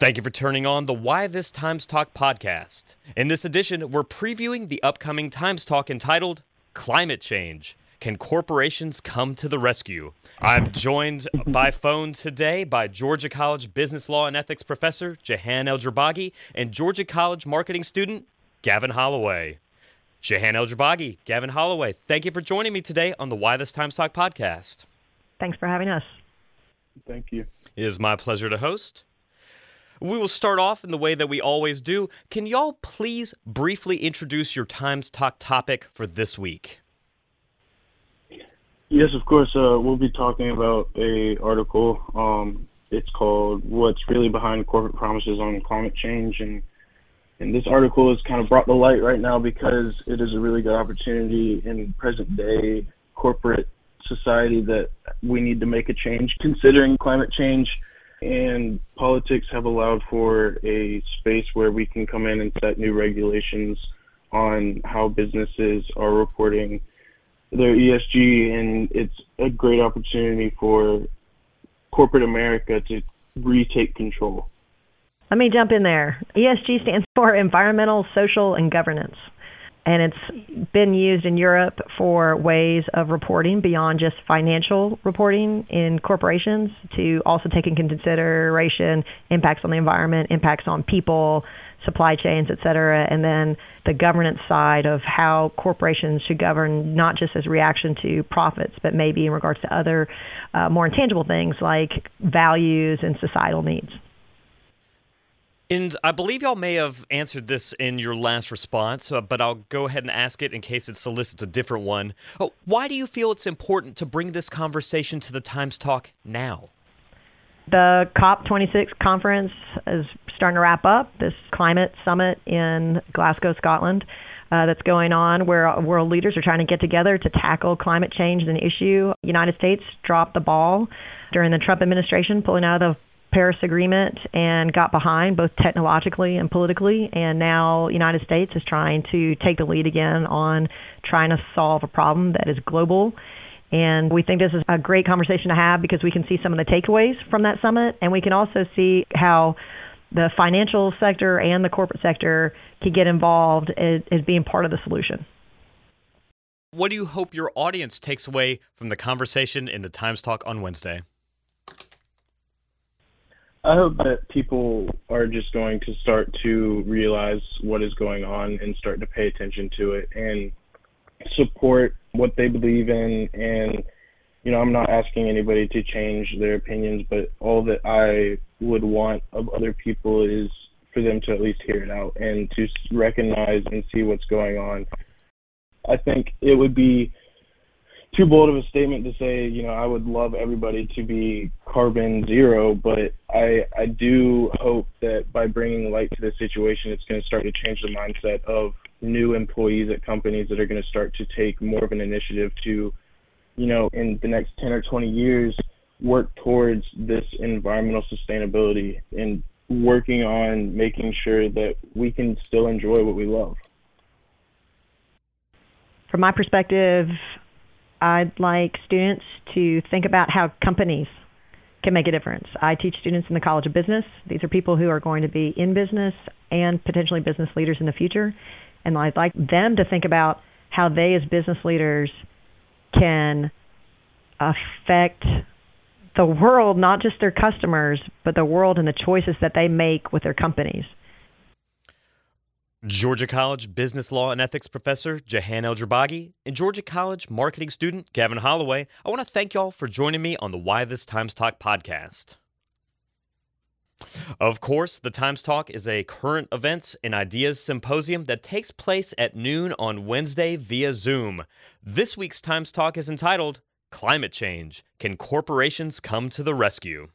Thank you for turning on the Why This Times Talk podcast. In this edition, we're previewing the upcoming Times Talk entitled Climate Change Can Corporations Come to the Rescue? I'm joined by phone today by Georgia College Business Law and Ethics professor Jehan El-Jourbagy and Georgia College marketing student Gavin Holloway. Jehan El-Jourbagy, Gavin Holloway, thank you for joining me today on the Why This Times Talk podcast. Thanks for having us. Thank you. It is my pleasure to host. We will start off in the way that we always do. Can y'all please briefly introduce your Times Talk topic for this week? Yes, of course. Uh, we'll be talking about a article. Um, it's called "What's Really Behind Corporate Promises on Climate Change," and and this article is kind of brought to light right now because it is a really good opportunity in present day corporate society that we need to make a change considering climate change and politics have allowed for a space where we can come in and set new regulations on how businesses are reporting their ESG, and it's a great opportunity for corporate America to retake control. Let me jump in there. ESG stands for environmental, social, and governance and it's been used in Europe for ways of reporting beyond just financial reporting in corporations to also take into consideration impacts on the environment, impacts on people, supply chains, et cetera, and then the governance side of how corporations should govern not just as reaction to profits, but maybe in regards to other uh, more intangible things like values and societal needs. And I believe y'all may have answered this in your last response, uh, but I'll go ahead and ask it in case it solicits a different one. Oh, why do you feel it's important to bring this conversation to the Times Talk now? The COP26 conference is starting to wrap up, this climate summit in Glasgow, Scotland. Uh, that's going on where world leaders are trying to get together to tackle climate change as an issue. United States dropped the ball during the Trump administration, pulling out of the Paris Agreement and got behind both technologically and politically. And now United States is trying to take the lead again on trying to solve a problem that is global. And we think this is a great conversation to have because we can see some of the takeaways from that summit, and we can also see how the financial sector and the corporate sector can get involved as being part of the solution. What do you hope your audience takes away from the conversation in the Times Talk on Wednesday? I hope that people are just going to start to realize what is going on and start to pay attention to it and support what they believe in. And, you know, I'm not asking anybody to change their opinions, but all that I would want of other people is for them to at least hear it out and to recognize and see what's going on. I think it would be too bold of a statement to say, you know, I would love everybody to be carbon zero, but I I do hope that by bringing light to the situation, it's going to start to change the mindset of new employees at companies that are going to start to take more of an initiative to, you know, in the next 10 or 20 years, work towards this environmental sustainability and working on making sure that we can still enjoy what we love. From my perspective, I'd like students to think about how companies can make a difference. I teach students in the College of Business. These are people who are going to be in business and potentially business leaders in the future. And I'd like them to think about how they, as business leaders, can affect the world, not just their customers, but the world and the choices that they make with their companies. Georgia College Business Law and Ethics professor Jehan El-Jourbagy and Georgia College marketing student Gavin Holloway. I want to thank y'all for joining me on the Why This Times Talk podcast. Of course, the Times Talk is a current events and ideas symposium that takes place at noon on Wednesday via Zoom. This week's Times Talk is entitled Climate Change Can Corporations Come to the Rescue?